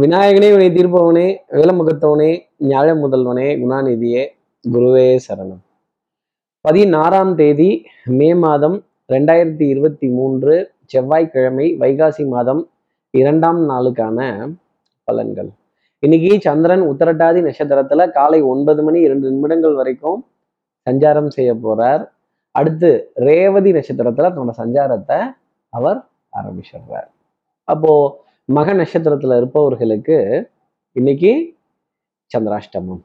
விநாயகனே வினை தீர்ப்பவனே வேலமுகத்தவனே ஞாழ முதல்வனே குணாநிதியே குருவே சரணம். பதினாறாம் தேதி மே மாதம் ரெண்டாயிரத்தி இருபத்தி மூன்று செவ்வாய்க்கிழமை வைகாசி மாதம் இரண்டாம் நாளுக்கான பலன்கள். இன்னைக்கு சந்திரன் உத்தரட்டாதி நட்சத்திரத்துல காலை ஒன்பது மணி இரண்டு நிமிடங்கள் வரைக்கும் சஞ்சாரம் செய்ய போறார். அடுத்து ரேவதி நட்சத்திரத்துல தன்னோட சஞ்சாரத்தை அவர் ஆரம்பிச்சிடுறார். அப்போ மக நட்சத்திரத்துல இருப்பவர்களுக்கு இன்னைக்கு சந்திராஷ்டமம்.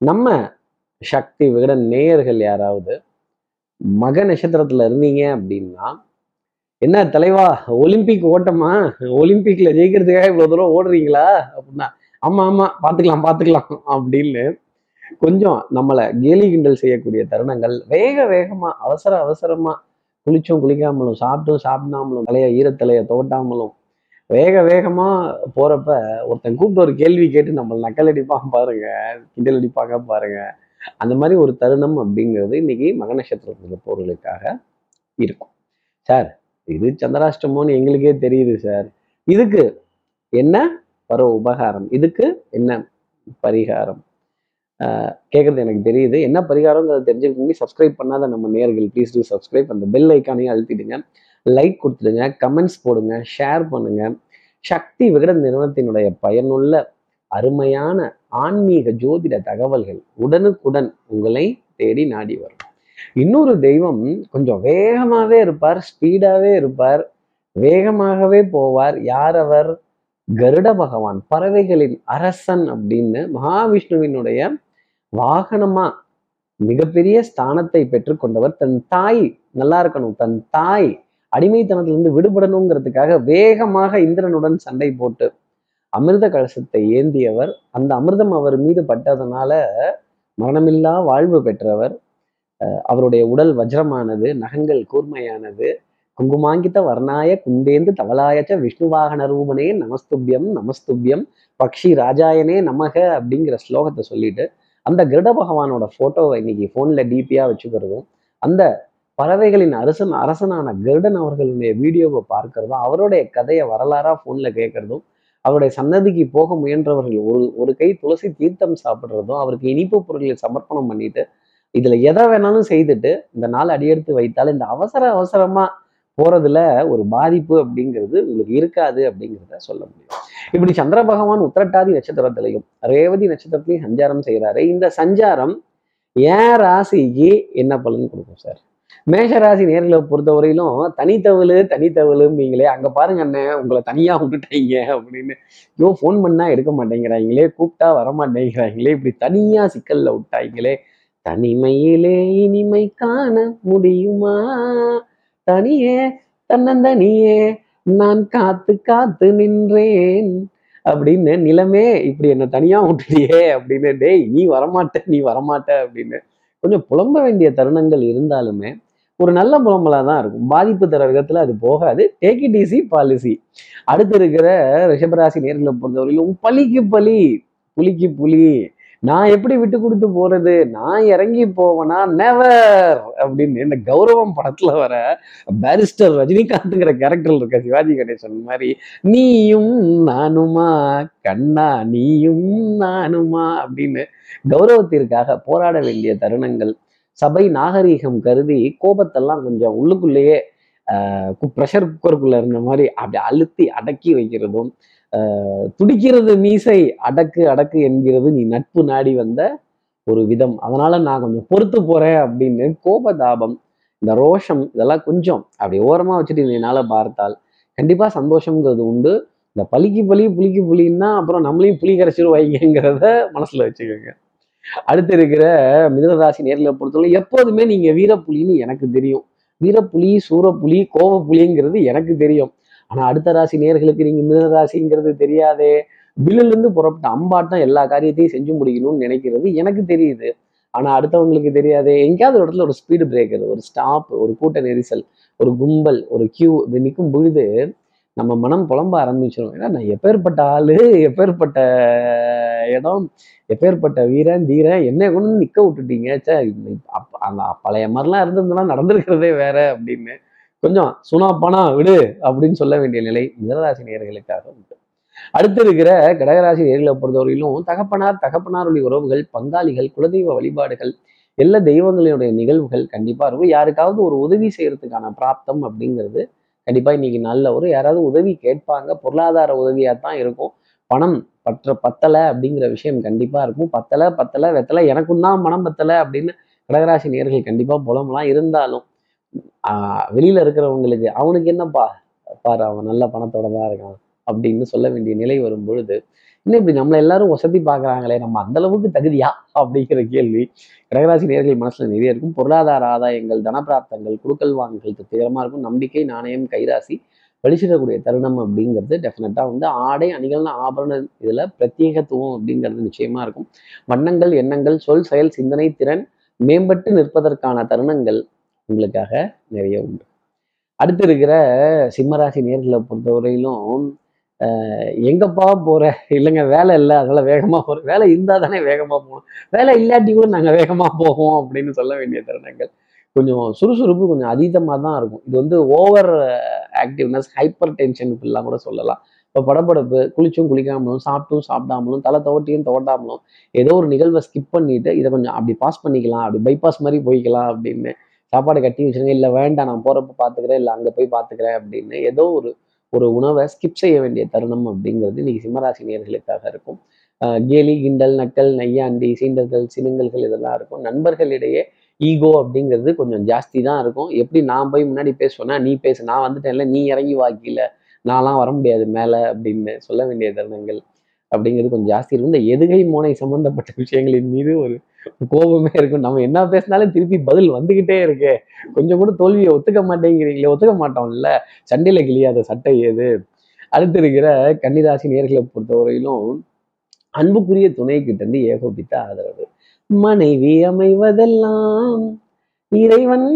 நம்ம சக்தி விகட நேயர்கள் யாராவது மக நட்சத்திரத்துல இருந்தீங்க அப்படின்னா என்ன தலைவா ஒலிம்பிக் ஓட்டமா? ஒலிம்பிக்ல ஜெயிக்கிறதுக்காக இவ்வளவு தூரம் ஓடுறீங்களா? அப்படின்னா ஆமா ஆமா பாத்துக்கலாம் பார்த்துக்கலாம் அப்படின்னு கொஞ்சம் நம்மளை கேலி கிண்டல் செய்யக்கூடிய தருணங்கள் வேக வேகமா அவசர அவசரமா குளிச்சும் குளிக்காமலும் சாப்பிட்டும் சாப்பிடாமலும் தலையை ஈரத்தலையை தோட்டாமலும் வேக வேகமா போறப்ப ஒருத்தன் கூப்பிட்டு ஒரு கேள்வி கேட்டு நம்மளை நக்கல் பாருங்க கிண்டல் அடிப்பாங்க பாருங்க. அந்த மாதிரி ஒரு தருணம் அப்படிங்கிறது இன்னைக்கு மக நட்சத்திரத்தில் இருப்பவர்களுக்காக இருக்கும். சார் இது சந்திராஷ்டமோன்னு எங்களுக்கே தெரியுது சார். இதுக்கு என்ன வர உபகாரம்? இதுக்கு என்ன பரிகாரம்? கேட்குறது எனக்கு தெரியுது. என்ன பரிகாரங்கிறத தெரிஞ்சுக்கணும் சப்ஸ்கிரைப் பண்ணாத நம்ம நேர்கள் ப்ளீஸ் டூ சப்ஸ்கிரைப் அந்த பெல் ஐக்கானையும் அழுத்திடுங்க. லைக் கொடுத்துடுங்க கமெண்ட்ஸ் போடுங்க ஷேர் பண்ணுங்க. சக்தி விகடன் நிறுவனத்தினுடைய பயனுள்ள அருமையான ஆன்மீக ஜோதிட தகவல்கள் உடனுக்குடன் உங்களை தேடி நாடி வரும். இன்னொரு தெய்வம் கொஞ்சம் வேகமாகவே இருப்பார் ஸ்பீடாகவே இருப்பார் வேகமாகவே போவார். யார் அவர்? கருட பகவான் பறவைகளின் அரசன் அப்படின்னு மகாவிஷ்ணுவினுடைய வாகனமா மிகப்பெரிய ஸ்தானத்தை பெற்றுக்கொண்டவர் தன் தாய் நல்லா இருக்கணும் தன் தாய் அடிமைத்தனத்திலிருந்து விடுபடணுங்கிறதுக்காக வேகமாக இந்திரனுடன் சண்டை போட்டு அமிர்த கலசத்தை ஏந்தியவர். அந்த அமிர்தம் அவர் மீது பட்டதனால மரணமில்லா வாழ்வு பெற்றவர். அவருடைய உடல் வஜ்ரமானது நகங்கள் கூர்மையானது. குங்குமாங்கித்த வர்ணாய குந்தேந்து தவளாயச்ச விஷ்ணுவாகன ரூபனே நமஸ்துபியம் நமஸ்துபியம். பக்ஷி ராஜாயனே நமக அப்படிங்கிற ஸ்லோகத்தை சொல்லிட்டு அந்த கிருட பகவானோட போட்டோவை இன்னைக்கு ஃபோனில் டிபியாக வச்சுக்கிறதும் அந்த பறவைகளின் அரசன் அரசனான கருடன் அவர்களுடைய வீடியோவை பார்க்கறதும் அவருடைய கதையை வரலாறாக ஃபோனில் கேட்கறதும் அவருடைய சன்னதிக்கு போக முயன்றவர்கள் ஒரு ஒரு கை துளசி தீர்த்தம் சாப்பிட்றதும் அவருக்கு இனிப்பு பொருட்களை சமர்ப்பணம் பண்ணிட்டு இதுல எதை வேணாலும் செய்துட்டு இந்த நாள் அடியெடுத்து வைத்தால் இந்த அவசர அவசரமா போறதுல ஒரு பாதிப்பு அப்படிங்கிறது உங்களுக்கு இருக்காது அப்படிங்கிறத சொல்ல முடியும். இப்படி சந்திர பகவான் உத்திரட்டாதி நட்சத்திரத்திலையும் ரேவதி நட்சத்திரத்திலையும் சஞ்சாரம் செய்கிறாரு இந்த சஞ்சாரம் ஏன் ராசிக்கு என்ன பலன் கொடுக்கும் சார்? மேஷராசி நேர்களை பொறுத்தவரையிலும் தனித்தவளு தனித்தவளும்பீங்களே அங்க பாருங்க அண்ணன் உங்களை தனியா விட்டுட்டீங்க அப்படின்னு. ஐயோ ஃபோன் பண்ணா எடுக்க மாட்டேங்கிறாங்களே கூப்பிட்டா வர மாட்டேங்கிறாங்களே இப்படி தனியா சிக்கல்ல விட்டாங்களே தனிமையிலே இனிமை காண முடியுமா? தனியே தன்னந்தனியே நான் காத்து காத்து நின்றேன் அப்படின்னு. நிலமே இப்படி என்ன தனியா விட்டுறியே அப்படின்னு. டேய் நீ வரமாட்ட நீ வரமாட்ட அப்படின்னு. கொஞ்சம் புலம்ப வேண்டிய தருணங்கள் இருந்தாலுமே ஒரு நல்ல புலம்பலாக தான் இருக்கும். பாதிப்பு தர விதத்துல அது போகாது. டேக் இட் ஈஸி பாலிசி அடுத்து இருக்கிற ரிஷபராசி நேர்களை பொறுத்தவரையிலும் பலிக்கு பலி புலிக்கு புலி நான் எப்படி விட்டு கொடுத்து போறது? நான் இறங்கி போவேனா? நெவர் அப்படின்னு இந்த கௌரவம் படத்துல வர பேரிஸ்டர் ரஜினிகாந்த்ங்கிற கேரக்டர் இருக்க சிவாஜி கணேசன் மாதிரி நீயும் நானுமா? கண்ணா நீயும் நானுமா? அப்படின்னு கௌரவத்திற்காக போராட வேண்டிய தருணங்கள். சபை நாகரீகம் கருதி கோபத்தெல்லாம் கொஞ்சம் உள்ளுக்குள்ளேயே ப்ரெஷர் குக்கருக்குள்ள இருந்த மாதிரி அப்படி அழுத்தி அடக்கி வைக்கிறதும் துடிக்கிறது மீசை அடக்கு அடக்கு என்கிறது நீ நட்பு நாடி வந்த ஒரு விதம். அதனால நான் கொஞ்சம் பொறுத்து போறேன் அப்படின்னு கோபதாபம் இந்த ரோஷம் இதெல்லாம் கொஞ்சம் அப்படி ஓரமா வச்சுட்டு என்னால் பார்த்தால் கண்டிப்பா சந்தோஷம்ங்கிறது உண்டு. இந்த பலிக்கு பலி புளிக்கு புலின்னா அப்புறம் நம்மளையும் புலி கரைச்சிருவாய்ங்கிறத மனசுல வச்சுக்கோங்க. அடுத்து இருக்கிற மிதனராசி நேரில் பொறுத்தவரை எப்போதுமே நீங்க வீரப்புலின்னு எனக்கு தெரியும். வீரப்புலி சூரப்புலி கோவப்புலிங்கிறது எனக்கு தெரியும். ஆனா அடுத்த ராசி நேர்களுக்கு நீங்க மிதன ராசிங்கிறது தெரியாதே. இருந்து புறப்பட்ட அம்பாட்டம் எல்லா காரியத்தையும் செஞ்சு முடிக்கணும்னு நினைக்கிறது எனக்கு தெரியுது. ஆனா அடுத்தவங்களுக்கு தெரியாதே. எங்கேயாவது ஒரு இடத்துல ஒரு ஸ்பீடு பிரேக்கர் ஒரு ஸ்டாப் ஒரு கூட்ட நெரிசல் ஒரு கும்பல் ஒரு கியூ இது நிற்கும் பொழுது நம்ம மனம் புலம்ப ஆரம்பிச்சிடும் ஏன்னா நான் எப்பேற்பட்ட ஆளு எப்பேற்பட்ட இடம் எப்பேற்பட்ட வீரன் தீரன் என்ன கொண்டு நிற்க விட்டுட்டீங்க. சே அந்த பழைய மாதிரிலாம் இருந்திருந்தனா நடந்திருக்கிறதே வேற அப்படின்னு. கொஞ்சம் சுனா பணம் விடு அப்படின்னு சொல்ல வேண்டிய நிலை மிதனராசி நேர்களுக்காக உண்டு. அடுத்து இருக்கிற கடகராசி நேர்களை பொறுத்தவரையிலும் தகப்பனார் தகப்பனாருடைய உறவுகள் பங்காளிகள் குலதெய்வ வழிபாடுகள் எல்லா தெய்வங்களுடைய நிகழ்வுகள் கண்டிப்பாக இருக்கும். யாருக்காவது ஒரு உதவி செய்யறதுக்கான பிராப்தம் அப்படிங்கிறது கண்டிப்பா இன்னைக்கு நல்ல ஒரு யாராவது உதவி கேட்பாங்க பொருளாதார உதவியாக தான் இருக்கும். பணம் பற்ற பத்தலை அப்படிங்கிற விஷயம் கண்டிப்பாக இருக்கும். பத்தலை பத்தலை வெத்தலை எனக்கும் தான் மனம் பத்தலை அப்படின்னு கடகராசி நேர்கள் கண்டிப்பாக புலம்பலாம். இருந்தாலும் வெளியில இருக்கிறவங்களுக்கு அவனுக்கு என்னப்பா? பாரு அவன் நல்ல பணத்தோட தான் இருக்கான் அப்படின்னு சொல்ல வேண்டிய நிலை வரும் பொழுது இன்னும் இப்படி நம்மளை எல்லாரும் வசதி பார்க்குறாங்களே நம்ம அந்த அளவுக்கு தகுதியா? அப்படிங்கிற கேள்வி கடகராசி நேர்கள் மனசுல நிறைய இருக்கும். பொருளாதார ஆதாயங்கள் தனப்பிராப்தங்கள் குடுக்கல் வாங்கல்கள் தீவிரமா இருக்கும். நம்பிக்கை நாணயம் கைராசி வலிச்சிடக்கூடிய தருணம் அப்படிங்கிறது டெஃபினட்டாக வந்து ஆடை அணிகள்னு ஆபரண இதில் பிரத்யேகத்துவம் அப்படிங்கிறது நிச்சயமா இருக்கும். வண்ணங்கள் எண்ணங்கள் சொல் செயல் சிந்தனை திறன் மேம்பட்டு நிற்பதற்கான தருணங்கள் உங்களுக்காக நிறைய உண்டு. அடுத்து இருக்கிற சிம்மராசி நேர்களை பொறுத்தவரையிலும் ஆஹ் எங்கப்பா போற? இல்லைங்க வேலை இல்லை. அதனால வேகமா போற. வேலை இருந்தா தானே வேகமா போகணும். வேலை இல்லாட்டி கூட நாங்க வேகமா போவோம் அப்படின்னு சொல்ல வேண்டிய தருணங்கள் கொஞ்சம் சுறுசுறுப்பு கொஞ்சம் அதீதமாக தான் இருக்கும். இது வந்து ஓவர் ஆக்டிவ்னஸ் ஹைப்பர் டென்ஷன் இப்படிலாம் கூட சொல்லலாம். இப்போ படபடப்பு குளிச்சும் குளிக்காமலும் சாப்பிட்டும் சாப்பிடாமலும் தலை தோட்டியும் தோட்டாமலும் ஏதோ ஒரு நிகழ்வை ஸ்கிப் பண்ணிட்டு இதை கொஞ்சம் அப்படி பாஸ் பண்ணிக்கலாம். அப்படி பைபாஸ் மாதிரி போய்க்கலாம் அப்படின்னு சாப்பாடு கட்டி வச்சுருங்க. இல்லை வேண்டாம் நான் போகிறப்ப பார்த்துக்கிறேன் இல்லை அங்கே போய் பார்த்துக்கிறேன் அப்படின்னு ஏதோ ஒரு ஒரு உணவை ஸ்கிப் செய்ய வேண்டிய தருணம் அப்படிங்கிறது இன்னைக்கு சிம்மராசி நேர்களுக்காக இருக்கும். கேலி கிண்டல் நக்கல் நையாண்டி சீண்டல்கள் சினுங்கல்கள் இதெல்லாம் இருக்கும். நண்பர்களிடையே ஈகோ அப்படிங்கிறது கொஞ்சம் ஜாஸ்தி தான் இருக்கும். எப்படி நான் போய் முன்னாடி பேசுவேன்னா நீ பேசு. நான் வந்துட்டேன்ல நீ இறங்கி வாக்கில நான்லாம் வர முடியாது மேலே அப்படின்னு சொல்ல வேண்டிய தருணங்கள் அப்படிங்கிறது கொஞ்சம் ஜாஸ்தி இருக்கும். இந்த எதுகை மோனை சம்பந்தப்பட்ட விஷயங்களின் மீது ஒரு கோபமே இருக்கும். நம்ம என்ன பேசினாலும் திருப்பி பதில் வந்துகிட்டே இருக்கே. கொஞ்சம் கூட தோல்வியை ஒத்துக்க மாட்டேங்கிறீங்களே ஒத்துக்க மாட்டோம்ல. சண்டையில கிளியாத சட்டை ஏது அடுத்து இருக்கிற கன்னிராசி நேர்களை பொறுத்தவரையிலும் அன்புக்குரிய துணை கிட்ட இருந்து ஏகோபித்த ஆதரவு. மனைவி அமைவதெல்லாம் இறைவன்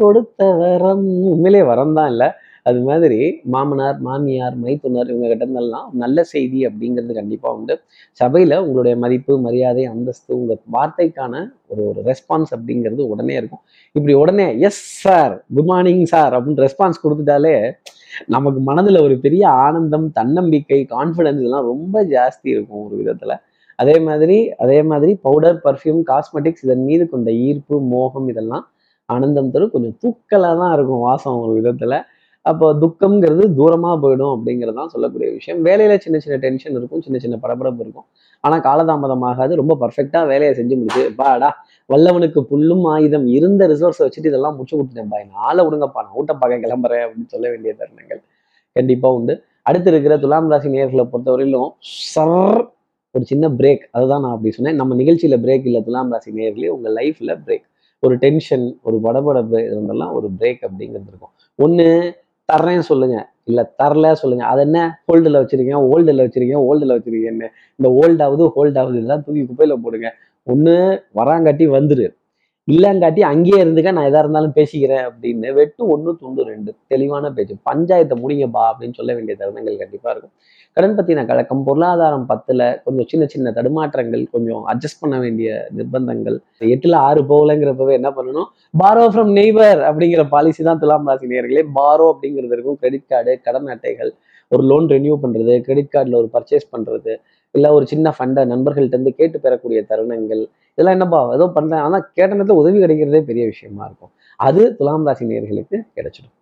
கொடுத்த வரம். உண்மையிலே வரம் தான் இல்லை. அது மாதிரி மாமனார் மாமியார் மைத்துனர் இவங்க கிட்டந்தெல்லாம் நல்ல செய்தி அப்படிங்கிறது கண்டிப்பாக உண்டு. சபையில் உங்களுடைய மதிப்பு மரியாதை அந்தஸ்து உங்கள் வார்த்தைக்கான ஒரு ஒரு ரெஸ்பான்ஸ் அப்படிங்கிறது உடனே இருக்கும். இப்படி உடனே yes sir good morning sir அப்படின்னு ரெஸ்பான்ஸ் கொடுத்துட்டாலே நமக்கு மனதில் ஒரு பெரிய ஆனந்தம் தன்னம்பிக்கை கான்ஃபிடன்ஸ் எல்லாம் ரொம்ப ஜாஸ்தி இருக்கும் ஒரு விதத்தில். அதே மாதிரி அதே மாதிரி பவுடர் பர்ஃப்யூம் காஸ்மெட்டிக்ஸ் இதன் மீது கொண்ட ஈர்ப்பு மோகம் இதெல்லாம் ஆனந்தம் தரும். கொஞ்சம் தூக்கலாக தான் இருக்கும் வாசம் ஒரு விதத்தில். அப்போ துக்கம்ங்கிறது தூரமாக போயிடும் அப்படிங்கிறது தான் சொல்லக்கூடிய விஷயம். வேலையில் சின்ன சின்ன டென்ஷன் இருக்கும் சின்ன சின்ன படபடப்பு இருக்கும். ஆனால் காலதாமதமாகாது ரொம்ப பர்ஃபெக்டாக வேலையை செஞ்சு முடிச்சு பாடா வல்லவனுக்கு புல்லும் ஆயுதம் இருந்த ரிசோர்ஸை வச்சுட்டு இதெல்லாம் முடிச்சு விட்டுட்டேன் பாய் நாளை விடுங்கப்பா நான் ஊட்ட பார்க்க கிளம்புறேன் அப்படின்னு சொல்ல வேண்டிய தருணங்கள் கண்டிப்பாக உண்டு. அடுத்து இருக்கிற துலாம் ராசி நேர்களை பொறுத்தவரையிலும் சர் ஒரு சின்ன பிரேக் அதுதான் நான் அப்படி சொன்னேன். நம்ம நிகழ்ச்சியில பிரேக் இல்லை துலாம் ராசி நேர்களே உங்கள் லைஃப்ல பிரேக் ஒரு டென்ஷன் ஒரு படபடப்பு இருந்தெல்லாம் ஒரு பிரேக் அப்படிங்கிறது இருக்கும். ஒன்று தர்றேன்னு சொல்லுங்க. இல்லை தரல சொல்லுங்க. அது என்ன? ஹோல்டில் வச்சிருக்கேன் ஓல்டில் வச்சிருக்கேன் ஓல்டில் வச்சிருக்கேன்னு இந்த ஓல்டாவது ஹோல்டாவது இதெல்லாம் தூக்கி குப்பையில போடுங்க. ஒன்று வராங்காட்டி வந்துரு. இல்லங்காட்டி அங்கேயே இருந்துக்க நான் எதா இருந்தாலும் பேசிக்கிறேன் அப்படின்னு. வெட்டு ஒன்று துண்டு ரெண்டு. தெளிவான பேச்சு. பஞ்சாயத்தை முடிங்கப்பா அப்படின்னு சொல்ல வேண்டிய தருணங்கள் கண்டிப்பாக இருக்கும். கடன் பற்றின கலக்கம் பொருளாதாரம் பத்தில் கொஞ்சம் சின்ன சின்ன தடுமாற்றங்கள் கொஞ்சம் அட்ஜஸ்ட் பண்ண வேண்டிய நிர்பந்தங்கள். எட்டில் ஆறு போகலைங்கிறப்பவே என்ன பண்ணணும்? பாரோ ஃப்ரம் நெய்பர் அப்படிங்கிற பாலிசி தான் துலாம் ராசி நேர்களே பாரோ அப்படிங்கிறது இருக்கும். கிரெடிட் கார்டு கடன் அட்டைகள் ஒரு லோன் ரெனியூ பண்ணுறது கிரெடிட் கார்டில் ஒரு பர்ச்சேஸ் பண்ணுறது இல்லை ஒரு சின்ன ஃபண்டை நண்பர்கள்ட்டேருந்து கேட்டு பெறக்கூடிய தருணங்கள் இதெல்லாம் என்னப்பா ஏதோ பண்ணுறேன் ஆனால் கேட்ட நேரத்தில் உதவி கிடைக்கிறதே பெரிய விஷயமா இருக்கும். அது துலாம் ராசி நேர்களுக்கு கிடைச்சிடும்.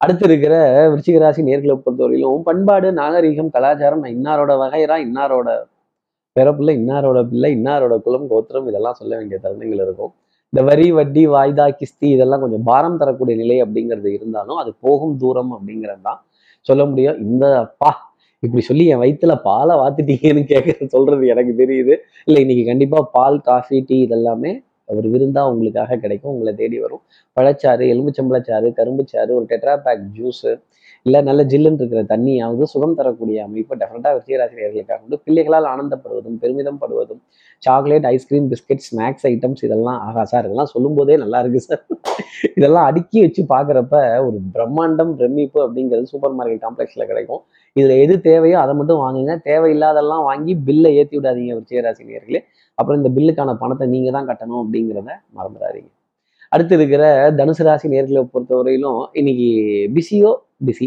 அடுத்து இருக்கிற விருச்சிக ராசி நேர்களை பொறுத்தவரையிலும் பண்பாடு நாகரீகம் கலாச்சாரம் இன்னாரோட வகைரா இன்னாரோட பிறப்புல இன்னாரோட பிள்ளை இன்னாரோட குலம் கோத்திரம் இதெல்லாம் சொல்ல வேண்டிய தருணங்கள் இருக்கும். இந்த வரி வட்டி வாய்தா கிஸ்தி இதெல்லாம் கொஞ்சம் பாரம் தரக்கூடிய நிலை அப்படிங்கிறது இருந்தாலும் அது போகும் தூரம் அப்படிங்கிறது தான் சொல்ல முடியும். இந்த அப்பா இப்படி சொல்லி என் வயிற்றுல பாலை வாத்துட்டீங்கன்னு கேட்கறது சொல்றது எனக்கு தெரியுது. இல்லை இன்னைக்கு கண்டிப்பா பால் காஃபி டீ இதெல்லாமே ஒரு விருந்தா உங்களுக்காக கிடைக்கும். உங்களை தேடி வரும். பழச்சாறு எலும்புச்சம்பளச்சாறு கரும்புச்சாறு ஒரு டெட்ரா பேக் ஜூஸு இல்லை நல்ல ஜில்லுன்னு இருக்கிற தண்ணியாவது சுகம் தரக்கூடிய அமைப்பு டெஃபினட்டாக விஜயராசினியர்களுக்காக உண்டு பிள்ளைகளால் ஆனந்தப்படுவதும் பெருமிதம் படுவதும் chocolate ice cream biscuit snacks items இதெல்லாம் ஆகா சார். இதெல்லாம் சொல்லும் போதே நல்லா இருக்கு சார். இதெல்லாம் அடுக்கி வச்சு பார்க்குறப்ப ஒரு பிரம்மாண்டம் பிரமிப்பு அப்படிங்கிறது சூப்பர் மார்க்கெட் காம்ப்ளெக்ஸில் கிடைக்கும். இதில் எது தேவையோ அதை மட்டும் வாங்குங்க. தேவையில்லாதெல்லாம் வாங்கி பில்லை ஏற்றி விடாதீங்க விஜயராசினியர்களே. அப்புறம் இந்த பில்லுக்கான பணத்தை நீங்கள் தான் கட்டணும் அப்படிங்கிறத மறந்துடாதீங்க. அடுத்து இருக்கிற தனுசு ராசி நேர்களை பொறுத்தவரையிலும் இன்னைக்கு பிஸியோ? பிஸி.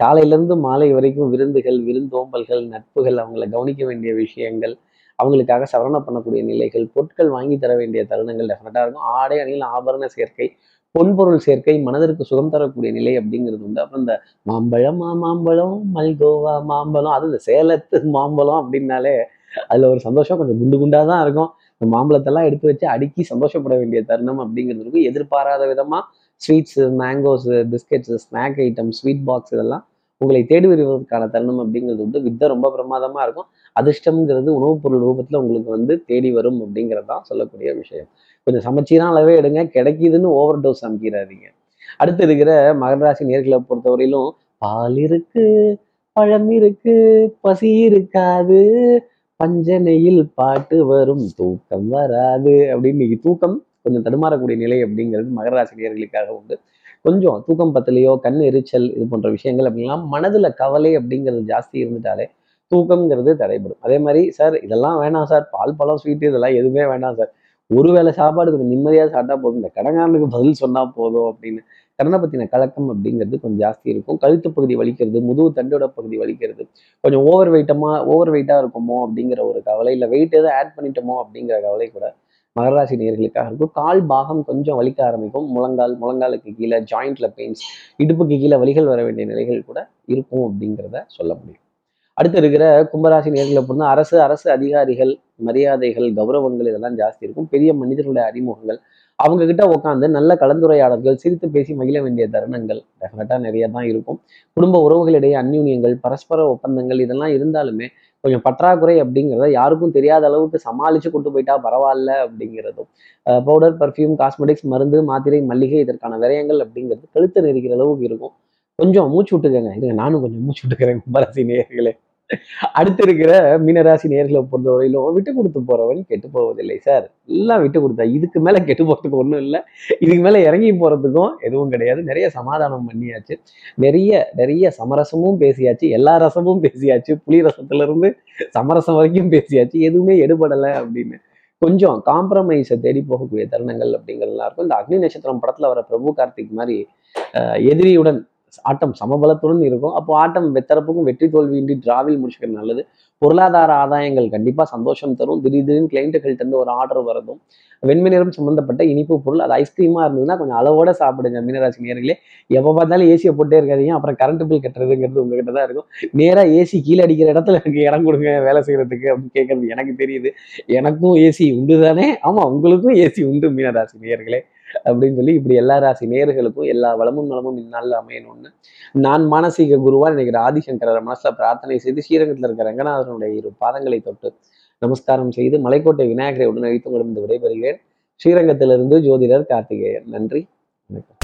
காலையிலேருந்து மாலை வரைக்கும் விருந்துகள் விருந்தோம்பல்கள் நட்புகள் அவங்கள கவனிக்க வேண்டிய விஷயங்கள் அவங்களுக்காக சவரணம் பண்ணக்கூடிய நிலைகள் பொருட்கள் வாங்கி தர வேண்டிய தருணங்கள் டெஃபினட்டாக இருக்கும். ஆடை அணியில் ஆபரண சேர்க்கை பொன்பொருள் சேர்க்கை மனதிற்கு சுகம் தரக்கூடிய நிலை அப்படிங்கிறது உண்டு. அப்புறம் இந்த மாம்பழம் மாம்பழம் மல்கோவா மாம்பழம் அது இந்த சேலத்து மாம்பழம் அப்படின்னாலே அதுல ஒரு சந்தோஷம் கொஞ்சம் குண்டு குண்டாக தான் இருக்கும். இந்த மாம்பழத்தெல்லாம் எடுத்து வச்சு அடுக்கி சந்தோஷப்பட வேண்டிய தருணம் அப்படிங்கிறது இருக்கும். எதிர்பாராத விதமா sweets mangoes biscuits snack item sweet box இதெல்லாம் உங்களை தேடி வருவதற்கான தருணம் அப்படிங்கிறது வந்து வித்தை ரொம்ப பிரமாதமா இருக்கும். அதிர்ஷ்டம்ங்கிறது உணவுப் பொருள் ரூபத்துல உங்களுக்கு வந்து தேடி வரும் அப்படிங்கிறது தான் சொல்லக்கூடிய விஷயம். கொஞ்சம் சமச்சீரான அளவே எடுங்க. கிடைக்குதுன்னு ஓவர் டோஸ் அமைக்கிறாதீங்க அடுத்து இருக்கிற மகராசி நேர்களை பொறுத்தவரையிலும் பால் இருக்கு பழம் இருக்கு பசி இருக்காது. பஞ்சனையில் பாட்டு வரும். தூக்கம் வராது அப்படின்னு இன்னைக்கு தூக்கம் கொஞ்சம் தடுமாறக்கூடிய நிலை அப்படிங்கிறது மகர ராசினியர்களுக்காக உண்டு. கொஞ்சம் தூக்கம் பத்தலையோ கண் எரிச்சல் இது போன்ற விஷயங்கள் அப்படிலாம் மனதில் கவலை அப்படிங்கிறது ஜாஸ்தி இருந்துட்டாலே தூக்கம்ங்கிறது தடைபடும். அதே மாதிரி சார் இதெல்லாம் வேணாம் சார். பால் பழம் ஸ்வீட்டு இதெல்லாம் எதுவுமே வேண்டாம் சார். ஒரு வேளை சாப்பாடு கொஞ்சம் நிம்மதியாக சாப்பிட்டா போதும். இந்த கடங்காரனுக்கு பதில் சொன்னால் போதும் அப்படின்னு கடனை பற்றின கலக்கம் அப்படிங்கிறது கொஞ்சம் ஜாஸ்தி இருக்கும். கழுத்து பகுதி வலிக்கிறது முதுகு தண்டோட பகுதி வலிக்கிறது கொஞ்சம் ஓவர் வெயிட்டமா ஓவர் வெயிட்டாக இருக்குமோ அப்படிங்கிற ஒரு கவலை இல்லை வெயிட் எதுவும் ஆட் பண்ணிட்டோமோ அப்படிங்கிற கவலை கூட மகராசி நேர்களுக்காக இருக்கும். கால் பாகம் கொஞ்சம் வலிக்க ஆரம்பிக்கும். முழங்கால் முழங்காலுக்கு கீழே ஜாயிண்ட்ல பெயின்ஸ் இடுப்புக்கு கீழே வலிகள் வர வேண்டிய நிலைகள் கூட இருக்கும் அப்படிங்கிறத சொல்ல முடியும். அடுத்து இருக்கிற கும்பராசி நேர்களை பொறுத்த அரசு அரசு அதிகாரிகள் மரியாதைகள் கௌரவங்கள் இதெல்லாம் ஜாஸ்தி இருக்கும். பெரிய மனிதர்களுடைய அறிமுகங்கள். அவங்க கிட்ட உட்காந்து நல்ல கலந்துரையாடல்கள் சிரித்து பேசி மகிழ வேண்டிய தருணங்கள் டெஃபினட்டாக நிறைய தான் இருக்கும். குடும்ப உறவுகளிடையே அந்யூன்யங்கள் பரஸ்பர ஒப்பந்தங்கள் இதெல்லாம் இருந்தாலுமே கொஞ்சம் பற்றாக்குறை அப்படிங்கிறத யாருக்கும் தெரியாத அளவுக்கு சமாளித்து கொண்டு போயிட்டா பரவாயில்ல அப்படிங்கிறதும். பவுடர் பர்ஃப்யூம் காஸ்மெட்டிக்ஸ் மருந்து மாத்திரை மல்லிகை இதற்கான விரயங்கள் அப்படிங்கிறது கழுத்து நெரிக்கிற அளவுக்கு இருக்கும். கொஞ்சம் மூச்சு விட்டுக்கங்க. இதுங்க நானும் கொஞ்சம் மூச்சு விட்டுக்கிறேன் கும்பராசி நேர்களே அடுத்து இருக்கிற மீனராசி நேர்களை பொறுத்தவரையிலும் விட்டு கொடுத்து போறவன் கெட்டு போவதில்லை சார் எல்லாம் விட்டு கொடுத்தா இதுக்கு மேல கெட்டு போறதுக்கு ஒன்றும் இல்லை. இதுக்கு மேல இறங்கி போறதுக்கும் எதுவும் கிடையாது. நிறைய சமாதானம் பண்ணியாச்சு. நிறைய நிறைய சமரசமும் பேசியாச்சு. எல்லா ரசமும் பேசியாச்சு. புளி ரசத்துல இருந்து சமரசம் வரைக்கும் பேசியாச்சு. எதுவுமே எடுபடலை அப்படின்னு. கொஞ்சம் காம்ப்ரமைஸை தேடி போகக்கூடிய தருணங்கள் அப்படிங்கிறதுலாம் இருக்கும். இந்த அக்னி நட்சத்திரம் படத்துல வர பிரபு கார்த்திக் மாதிரி எதிரியுடன் ஆட்டம் சமபலத்துடன் இருக்கும். அப்போ ஆட்டம் வெத்தரப்புக்கும் வெற்றி தோல்வியின்றி டிராவில் முடிச்சுக்கிறது நல்லது. பொருளாதார ஆதாயங்கள் கண்டிப்பாக சந்தோஷம் தரும். திடீர் திடீர்னு கிளைண்ட்டுகள்ட்ட ஒரு ஆர்டர் வரதும். வெண்மை நிறம் சம்மந்தப்பட்ட இனிப்பு பொருள் அது ஐஸ்கிரீமாக இருந்ததுன்னா கொஞ்சம் அளவோட சாப்பிடுங்க மீனராசி நேர்களே எப்போ பார்த்தாலும் ஏசியை போட்டே இருக்காதீங்க. அப்புறம் கரண்ட் பில் கட்டுறதுங்கிறது உங்ககிட்ட தான் இருக்கும். நேராக ஏசி கீழே அடிக்கிற இடத்துல எனக்கு இடம் கொடுங்க வேலை செய்கிறதுக்கு அப்படின்னு கேட்கறது எனக்கு தெரியுது. எனக்கும் ஏசி உண்டு தானே ஆமாம் உங்களுக்கும் ஏசி உண்டு மீனராசி நேர்களே அப்படின்னு சொல்லி இப்படி எல்லா ராசி நேர்களுக்கும் எல்லா வளமும் நலமும் இந்நாளில் அமையணும்னு நான் மானசீக குருவா நினைக்கிற ஆதிசங்கர மனசுல பிரார்த்தனை செய்து ஸ்ரீரங்கத்தில் இருக்கிற ரங்கநாதனுடைய இரு பாதங்களை தொட்டு நமஸ்காரம் செய்து மலைக்கோட்டை விநாயகரை உடன் அழித்து கொண்டு விடைபெறுகிறேன். ஸ்ரீரங்கத்திலிருந்து ஜோதிடர் கார்த்திகேயன். நன்றி. வணக்கம்.